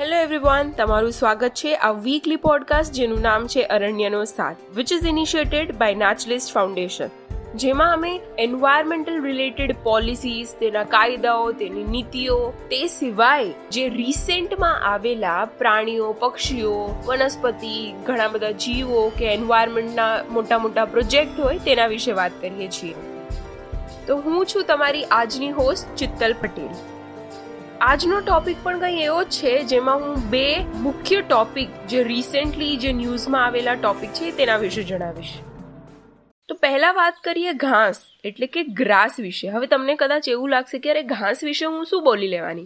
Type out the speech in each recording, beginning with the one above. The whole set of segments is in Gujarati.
હેલો એવરીવન તમારું સ્વાગત છે આ વીકલી પોડકાસ્ટ જેનું નામ છે અરણ્યનો સાથ which is initiated by naturalist foundation જેમાં અમે એન્વાયરમેન્ટલ રિલેટેડ પોલિસીસ તેના કાયદાઓ, તેની નીતિઓ, તે સિવાય જે રિસેન્ટમાં આવેલા પ્રાણીઓ, પક્ષીઓ, વનસ્પતિ, ઘણા બધા જીવો કે એન્વાયરમેન્ટના મોટા મોટા પ્રોજેક્ટ હોય તેના વિશે વાત કરીએ છીએ. તો હું છું તમારી આજની હોસ્ટ ચિત્તલ પટેલ. આજનો ટોપિક પણ કંઈ એવો છે જેમાં હું બે મુખ્ય ટોપિક જે રિસેન્ટલી જે ન્યૂઝમાં આવેલા ટોપિક છે તેના વિશે જણાવીશ. તો પહેલાં વાત કરીએ ઘાસ, એટલે કે ગ્રાસ વિશે. હવે તમને કદાચ એવું લાગશે કે અરે ઘાસ વિશે હું શું બોલી લેવાની?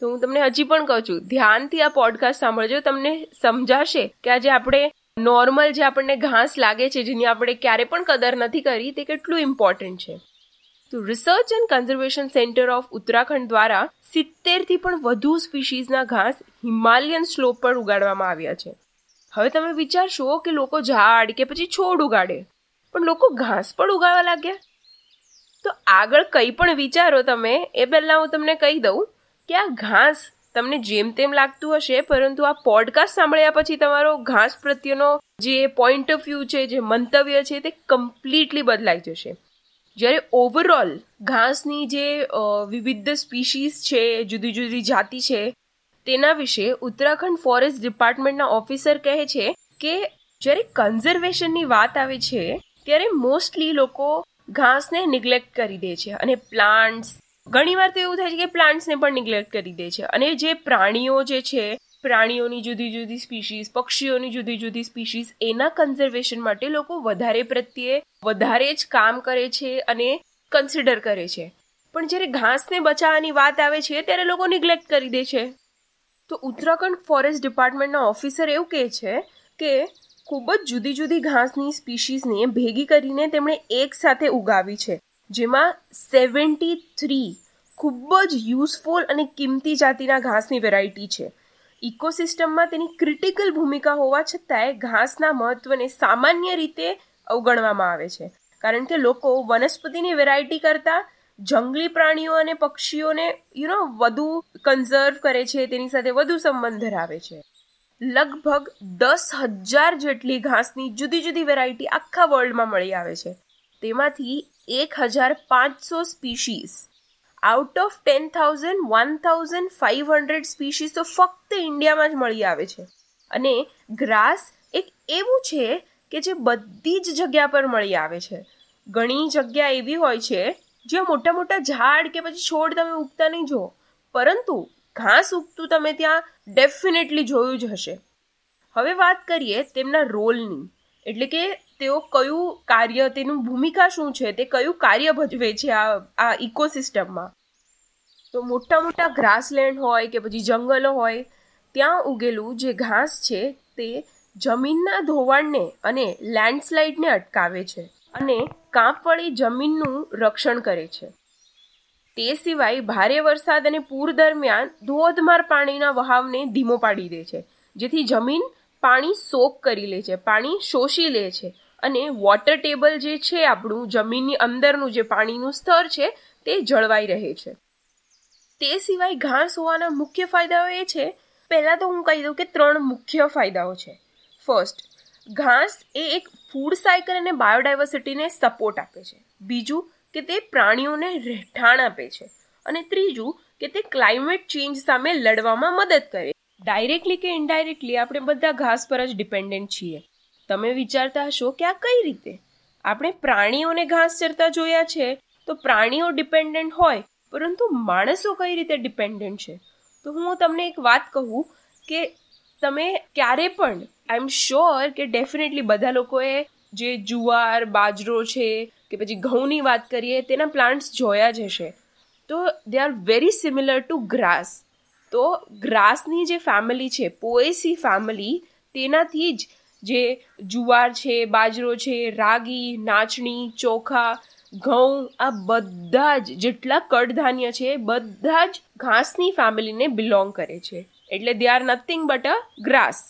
તો હું તમને હજી પણ કહું છું, ધ્યાનથી આ પોડકાસ્ટ સાંભળજો, તમને સમજાશે કે આજે આપણે નોર્મલ જે આપણને ઘાસ લાગે છે, જેની આપણે ક્યારે પણ કદર નથી કરી, તે કેટલું ઇમ્પોર્ટન્ટ છે. તો research and conservation centre of Uttarakhand દ્વારા સિત્તેરથી પણ વધુ સ્પીશીઝના ઘાસ હિમાલયન સ્લોપ પર ઉગાડવામાં આવ્યા છે. હવે તમે વિચારશો કે લોકો ઝાડ કે પછી છોડ ઉગાડે, પણ લોકો ઘાસ પણ ઉગાડવા લાગ્યા. તો આગળ કંઈ પણ વિચારો તમે, એ પહેલાં હું તમને કહી દઉં કે આ ઘાસ તમને જેમ તેમ લાગતું હશે, પરંતુ આ પોડકાસ્ટ સાંભળ્યા પછી તમારો ઘાસ પ્રત્યેનો જે પોઈન્ટ ઓફ વ્યૂ છે, જે મંતવ્ય છે, તે કમ્પ્લીટલી બદલાઈ જશે. જ્યારે ઓવરઓલ ઘાસની જે વિવિધ સ્પીશીઝ છે, જુદી જુદી જાતિ છે, તેના વિશે ઉત્તરાખંડ ફોરેસ્ટ ડિપાર્ટમેન્ટના ઓફિસર કહે છે કે જ્યારે કન્ઝર્વેશનની વાત આવે છે, ત્યારે મોસ્ટલી લોકો ઘાસને નિગ્લેક્ટ કરી દે છે અને પ્લાન્ટ્સ ઘણીવાર તો એવું થાય છે કે પ્લાન્ટ્સને પણ નિગ્લેક્ટ કરી દે છે અને જે પ્રાણીઓ જે છે પ્રાણીઓની જુદી જુદી સ્પીશીઝ, પક્ષીઓની જુદી જુદી સ્પીશીઝ, એના કન્ઝર્વેશન માટે લોકો વધારે પ્રત્યે વધારે જ કામ કરે છે અને કન્સિડર કરે છે. પણ જ્યારે ઘાસને બચાવવાની વાત આવે છે, ત્યારે લોકો નિગ્લેક્ટ કરી દે છે. તો ઉત્તરાખંડ ફોરેસ્ટ ડિપાર્ટમેન્ટના ઓફિસર એવું કહે છે કે ખૂબ જ જુદી જુદી ઘાસની સ્પીશીઝને ભેગી કરીને તેમણે એક સાથે ઉગાવી છે, જેમાં સેવન્ટી થ્રી ખૂબ જ યુઝફુલ અને કિંમતી જાતિના ઘાસની વેરાયટી છે. ઇકોસિસ્ટમમાં તેની ક્રિટિકલ ભૂમિકા હોવા છતાંય ઘાસના મહત્વને સામાન્ય રીતે અવગણવામાં આવે છે. કારણ કે લોકો વનસ્પતિની વેરાયટી કરતાં જંગલી પ્રાણીઓ અને પક્ષીઓને યુ નો વધુ કન્ઝર્વ કરે છે, તેની સાથે વધુ સંબંધ ધરાવે છે. લગભગ દસ હજાર જેટલી ઘાસની જુદી જુદી વેરાયટી આખા વર્લ્ડમાં મળી આવે છે. તેમાંથી એક હજાર પાંચસો species out of ten thousand, one thousand five hundred species તો ફક્ત ઇન્ડિયામાં જ મળી આવે છે. અને ગ્રાસ એક એવું છે કે જે બધી જ જગ્યા પર મળી આવે છે. ઘણી જગ્યા એવી હોય છે, જ્યાં મોટા મોટા ઝાડ કે પછી છોડ તમે ઉગતા નહીં જુઓ, પરંતુ ઘાસ ઉગતું તમે ત્યાં ડેફિનેટલી જોયું જ હશે. હવે વાત કરીએ તેમના રોલની. એટલે કે તેઓ કયું કાર્ય, તેનું ભૂમિકા શું છે, તે કયું કાર્ય ભજવે છે આ આ ઇકોસિસ્ટમમાં તો મોટા મોટા ગ્રાસલેન્ડ હોય કે પછી જંગલો હોય, ત્યાં ઉગેલું જે ઘાસ છે તે જમીનના ધોવાણને અને લેન્ડસ્લાઇડને અટકાવે છે અને કાંપવાળી જમીનનું રક્ષણ કરે છે. તે સિવાય ભારે વરસાદ અને પૂર દરમિયાન ધોધમાર પાણીના વહાવને ધીમો પાડી દે છે, જેથી જમીન પાણી સોક કરી લે છે, પાણી શોષી લે છે અને વોટર ટેબલ જે છે, આપણું જમીનની અંદરનું જે પાણીનું સ્તર છે, તે જળવાઈ રહે છે. તે સિવાય ઘાસ હોવાના મુખ્ય ફાયદાઓ એ છે, પહેલાં તો હું કહી દઉં કે ત્રણ મુખ્ય ફાયદાઓ છે. ફર્સ્ટ ઘાસ એ એક ફૂડ સાયકલ અને બાયોડાયવર્સિટીને સપોર્ટ આપે છે. બીજું, કે તે પ્રાણીઓને રહેઠાણ આપે છે. અને ત્રીજું, કે તે ક્લાઇમેટ ચેન્જ સામે લડવામાં મદદ કરે. ડાયરેક્ટલી કે ઇનડાયરેક્ટલી આપણે બધા ઘાસ પર જ ડિપેન્ડન્ટ છીએ. તમે વિચારતા હશો કે આ કઈ રીતે? આપણે પ્રાણીઓને ઘાસ ચરતા જોયા છે, તો પ્રાણીઓ ડિપેન્ડન્ટ હોય, પરંતુ માણસો કઈ રીતે ડિપેન્ડન્ટ છે? તો હું તમને એક વાત કહું કે તમે ક્યારે પણ આઈ એમ શ્યોર કે ડેફિનેટલી બધા લોકોએ જે જુવાર, બાજરો છે, કે પછી ઘઉંની વાત કરીએ, તેના પ્લાન્ટ્સ જોયા જ હશે. તો they are very similar to grass તો ગ્રાસની જે ફેમિલી છે પોએસી ફેમિલી તેનાથી જ જે જુવાર છે, બાજરો છે, રાગી, નાચણી, ચોખા, ઘઉં, આ બધા જ જેટલા કડધાન્ય છે બધા જ ઘાસની ફેમિલીને બિલોંગ કરે છે. એટલે they are nothing but a grass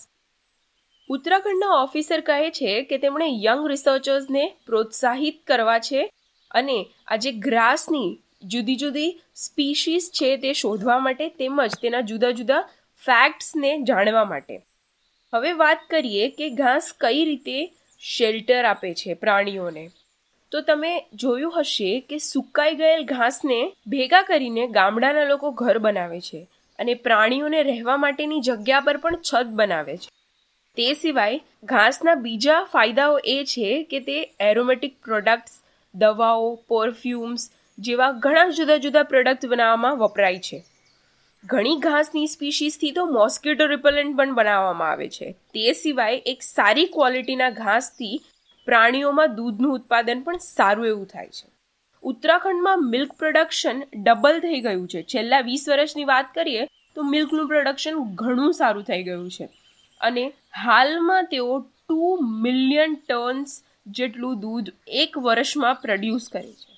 ઉત્તરાખંડના ઓફિસર કહે છે કે તેમણે યંગ રિસર્ચર્સને પ્રોત્સાહિત કરવા છે અને આજે ગ્રાસની જુદી જુદી સ્પીશીઝ છે તે શોધવા માટે તેમજ તેના જુદા જુદા ફેક્ટ્સને જાણવા માટે. હવે વાત કરીએ કે ઘાસ કઈ રીતે શેલ્ટર આપે છે પ્રાણીઓને. તો તમે જોયું હશે કે સુકાઈ ગયેલ ઘાસને ભેગા કરીને ગામડાના લોકો ઘર બનાવે છે અને પ્રાણીઓને રહેવા માટેની જગ્યા પર પણ છત બનાવે છે. તે સિવાય ઘાસના બીજા ફાયદાઓ એ છે કે તે એરોમેટિક પ્રોડક્ટ્સ દવાઓ પરફ્યુમ્સ જેવા ઘણા જુદા જુદા પ્રોડક્ટ બનાવવામાં વપરાય છે. ઘણી ઘાસની સ્પીશીસથી તો મોસ્કિટો રિપેલન્ટ પણ બનાવવામાં આવે છે. તે સિવાય એક સારી ક્વોલિટીના ઘાસથી પ્રાણીઓમાં દૂધનું ઉત્પાદન પણ સારું એવું થાય છે. ઉત્તરાખંડમાં મિલ્ક પ્રોડક્શન ડબલ થઈ ગયું છે. છેલ્લા વીસ વર્ષની વાત કરીએ તો મિલ્કનું પ્રોડક્શન ઘણું સારું થઈ ગયું છે. અને હાલમાં તેઓ ટુ મિલિયન ટન્સ જેટલું દૂધ એક વર્ષમાં પ્રોડ્યુસ કરે છે.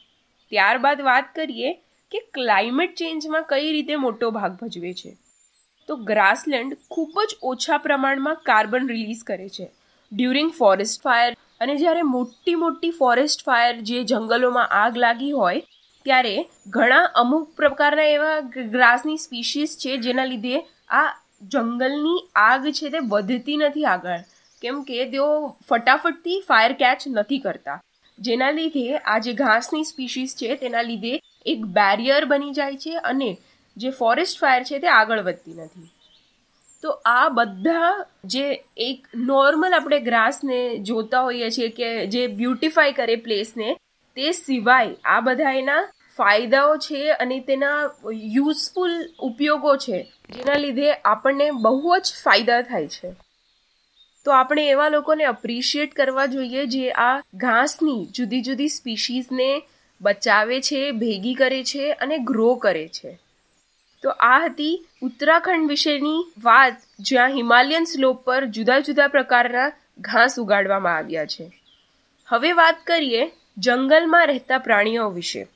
ત્યારબાદ વાત કરીએ કે ક્લાઇમેટ ચેન્જમાં કઈ રીતે મોટો ભાગ ભજવે છે? તો ગ્રાસલેન્ડ ખૂબ જ ઓછા પ્રમાણમાં કાર્બન રિલીઝ કરે છે. ડ્યુરિંગ ફોરેસ્ટ ફાયર અને જ્યારે મોટી મોટી ફોરેસ્ટ ફાયર જે જંગલોમાં આગ લાગી હોય, ત્યારે ઘણા અમુક પ્રકારના એવા ગ્રાસની સ્પીશીસ છે જેના લીધે આ જંગલની આગ છે તે વધતી નથી આગળ. કેમ કે તેઓ ફટાફટથી ફાયર કેચ નથી કરતા. જેના લીધે આ જે ઘાસની સ્પીશીસ છે તેના લીધે એક બેરિયર બની જાય છે અને જે ફોરેસ્ટ ફાયર છે તે આગળ વધતી નથી. તો આ બધા જે એક નોર્મલ આપણે ગ્રાસને જોતા હોઈએ છીએ કે જે બ્યુટિફાય કરે પ્લેસને તે સિવાય આ બધા એના ફાયદાઓ છે અને તેના યુઝફુલ ઉપયોગો છે, જેના લીધે આપણને બહુ જ ફાયદા થાય છે. તો આપણે એવા લોકોને અપ્રિશિએટ કરવા જોઈએ જે આ ઘાસની જુદી જુદી સ્પીશીઝને બચાવે છે, ભેગી કરે છે અને ગ્રો કરે છે. તો આ હતી ઉત્તરાખંડ વિશેની વાત જ્યાં હિમાલયન સ્લોપ પર જુદા જુદા પ્રકારના ઘાસ ઉગાડવામાં આવ્યા છે. હવે વાત કરીએ જંગલમાં રહેતા પ્રાણીઓ વિશે.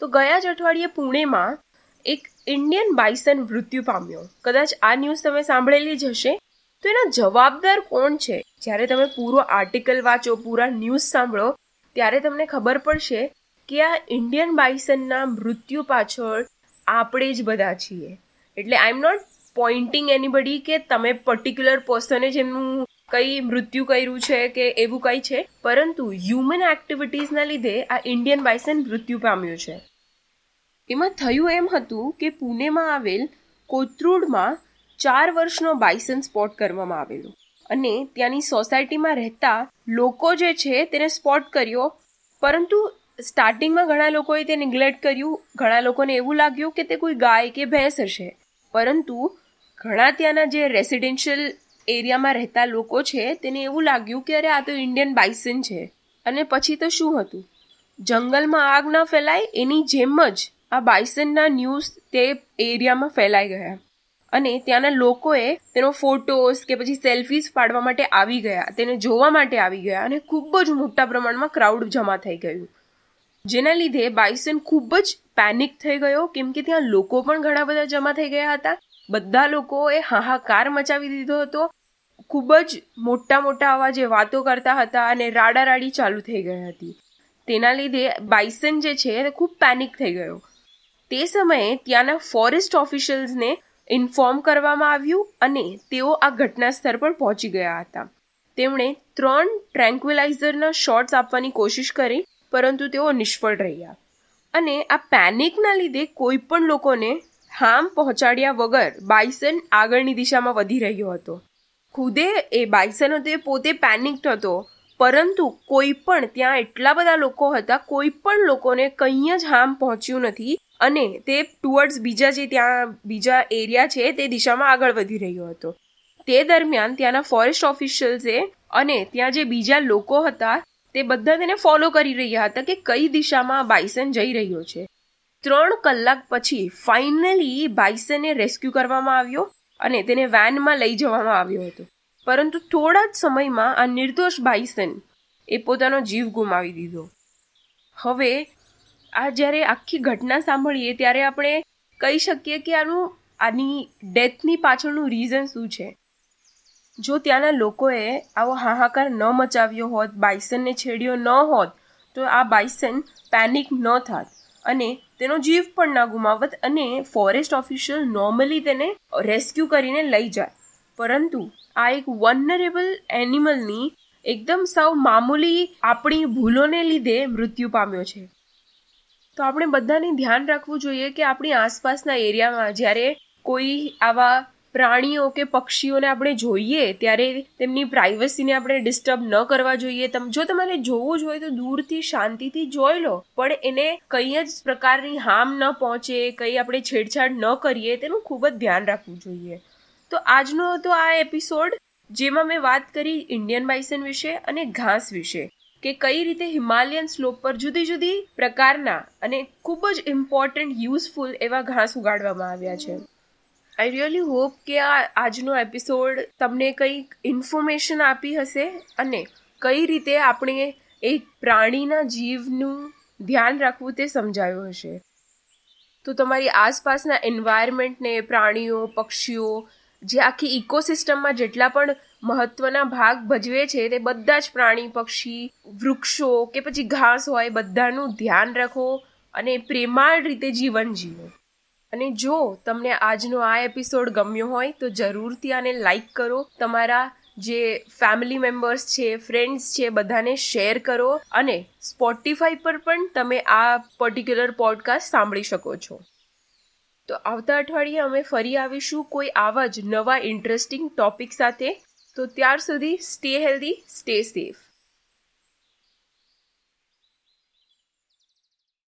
તો ગયા જ અઠવાડિયે પુણેમાં એક ઇન્ડિયન બાઇસન મૃત્યુ પામ્યો. કદાચ આ ન્યૂઝ તમે સાંભળેલી જ હશે. તો એના જવાબદાર કોણ છે? જ્યારે તમે પૂરો આર્ટિકલ વાંચો, પૂરા ન્યૂઝ સાંભળો, ત્યારે તમને ખબર પડશે કે આ ઇન્ડિયન બાઇસનના મૃત્યુ પાછળ આપણે જ બધા છીએ. એટલે I am not pointing anybody કે તમે પર્ટિક્યુલર પર્સને જ કઈ મૃત્યુ કર્યું છે કે એવું કંઈ છે. પરંતુ હ્યુમન એક્ટિવિટીઝના લીધે આ ઇન્ડિયન બાઇસન મૃત્યુ પામ્યું છે. એમાં થયું એમ હતું કે પુણેમાં આવેલ કોથરૂડમાં ચાર વર્ષનો બાઇસન સ્પોટ કરવામાં આવેલો. અને ત્યાંની સોસાયટીમાં રહેતા લોકો જે છે તેને સ્પોટ કર્યો. પરંતુ સ્ટાર્ટિંગમાં ઘણા લોકોએ તે નિગ્લેક્ટ કર્યું. ઘણા લોકોને એવું લાગ્યું કે તે કોઈ ગાય કે ભેંસ હશે. પરંતુ ઘણા ત્યાંના જે રેસિડેન્શિયલ એરિયામાં રહેતા લોકો છે, તેને એવું લાગ્યું કે અરે આ તો ઇન્ડિયન બાઇસન છે. અને પછી તો શું હતું? જંગલમાં આગ ન ફેલાય, એની જેમ જ આ બાઇસનના ન્યૂઝ તે એરિયામાં ફેલાઈ ગયા. અને ત્યાંના લોકોએ તેનો ફોટોસ કે પછી સેલ્ફીઝ પાડવા માટે આવી ગયા, તેને જોવા માટે આવી ગયા અને ખૂબ જ મોટા પ્રમાણમાં ક્રાઉડ જમા થઈ ગયું. જેના લીધે બાઇસન ખૂબ જ પેનિક થઈ ગયો, કેમ કે ત્યાં લોકો પણ ઘણા બધા જમા થઈ ગયા હતા. બધા લોકોએ હાહાકાર મચાવી દીધો હતો. ખૂબ જ મોટા મોટા અવાજે વાતો કરતા હતા અને રાડારાડી ચાલુ થઈ ગઈ હતી. તેના લીધે બાઇસન જે છે તે ખૂબ પેનિક થઈ ગયો. તે સમયે ત્યાંના ફોરેસ્ટ ઓફિશિયલ્સને ઇન્ફોર્મ કરવામાં આવ્યું અને તેઓ આ ઘટના સ્થળ પર પહોંચી ગયા હતા. તેમણે ત્રણ ટ્રેન્ક્વિલાઇઝરના શોટ્સ આપવાની કોશિશ કરી પરંતુ તેઓ નિષ્ફળ રહ્યા. અને આ પેનિકના લીધે કોઈ પણ લોકોને હાર્મ પહોંચાડ્યા વગર બાઇસન આગળની દિશામાં વધી રહ્યો હતો. ખુદે એ બાઇસન એ પોતે પેનિક્ડ હતો, પરંતુ કોઈ પણ ત્યાં એટલા બધા લોકો હતા, કોઈ પણ લોકોને કંઈ જ હાર્મ પહોંચ્યું નથી અને તે ટુવર્ડ્સ બીજા જે ત્યાં, બીજા એરિયા છે તે દિશામાં આગળ વધી રહ્યો હતો. તે દરમિયાન ત્યાંના ફોરેસ્ટ ઓફિશિયલ્સે અને ત્યાં જે બીજા લોકો હતા તે બધા તેને ફોલો કરી રહ્યા હતા કે કઈ દિશામાં બાઇસન જઈ રહ્યો છે. ત્રણ કલાક પછી ફાઇનલી બાઇસને રેસ્ક્યુ કરવામાં આવ્યો અને તેને વેનમાં લઈ જવામાં આવ્યો હતો. પરંતુ થોડા જ સમયમાં આ નિર્દોષ બાઇસન એ પોતાનો જીવ ગુમાવી દીધો. હવે આ જ્યારે આખી ઘટના સાંભળીએ ત્યારે આપણે કહી શકીએ કે આનું આની ડેથની પાછળનું રીઝન શું છે. જો ત્યાંના લોકોએ આવો હાહાકાર ન મચાવ્યો હોત, બાઇસનને છેડ્યો ન હોત, તો આ બાઇસન પેનિક ન થાત અને તેનો જીવ પણ ના ગુમાવત અને ફોરેસ્ટ ઓફિશિયલ નોર્મલી તેને રેસ્ક્યુ કરીને લઈ જાય. પરંતુ આ એક વનરેબલ એનિમલની એકદમ સાવ મામૂલી આપણી ભૂલોને લીધે મૃત્યુ પામ્યો છે. તો આપણે બધાને ધ્યાન રાખવું જોઈએ કે આપણી આસપાસના એરિયામાં જ્યારે કોઈ આવા પ્રાણીઓ કે પક્ષીઓને આપણે જોઈએ ત્યારે તેમની પ્રાઇવસીને આપણે ડિસ્ટર્બ ન કરવા જોઈએ. જો તમારે જોવું જ હોય તો દૂરથી, શાંતિથી જોઈ લો. પણ એને કઈ જ પ્રકારની હાર્મ ન પહોંચે, કઈ આપણે છેડછાડ ન કરીએ, તેનું ખૂબ જ ધ્યાન રાખવું જોઈએ. તો આજનો હતો આ એપિસોડ જેમાં મેં વાત કરી ઇન્ડિયન બાઇસન વિશે અને ઘાસ વિશે, કે કઈ રીતે હિમાલયન સ્લોપ પર જુદી જુદી પ્રકારના અને ખૂબ જ ઇમ્પોર્ટન્ટ યુઝફુલ એવા ઘાસ ઉગાડવામાં આવ્યા છે. આઈ રિયલી હોપ કે આ આજનો એપિસોડ તમને કંઈક ઇન્ફોર્મેશન આપી હશે અને કઈ રીતે આપણે એક પ્રાણીના જીવનું ધ્યાન રાખવું તે સમજાયું હશે. તો તમારી આસપાસના એન્વાયરમેન્ટને પ્રાણીઓ, પક્ષીઓ, જે આખી ઇકોસિસ્ટમમાં જેટલા પણ મહત્વના ભાગ ભજવે છે, તે બધા જ પ્રાણી, પક્ષી, વૃક્ષો કે પછી ઘાસ હોય, બધાનું ધ્યાન રાખો અને પ્રેમાળ રીતે જીવન જીવો. અને જો તમને આજનો આ એપિસોડ ગમ્યો હોય, તો જરૂરથી આને લાઈક કરો. તમારા જે ફેમિલી મેમ્બર્સ છે ફ્રેન્ડ્સ છે, બધાને શેર કરો અને સ્પોટીફાઈ પર પણ તમે આ પર્ટિક્યુલર પોડકાસ્ટ સાંભળી શકો છો. તો આવતા અઠવાડિયે અમે ફરી આવીશું કોઈ આવા જ નવા ઇન્ટરેસ્ટિંગ ટોપિક સાથે. તો ત્યાર સુધી સ્ટે હેલ્ધી સ્ટે સેફ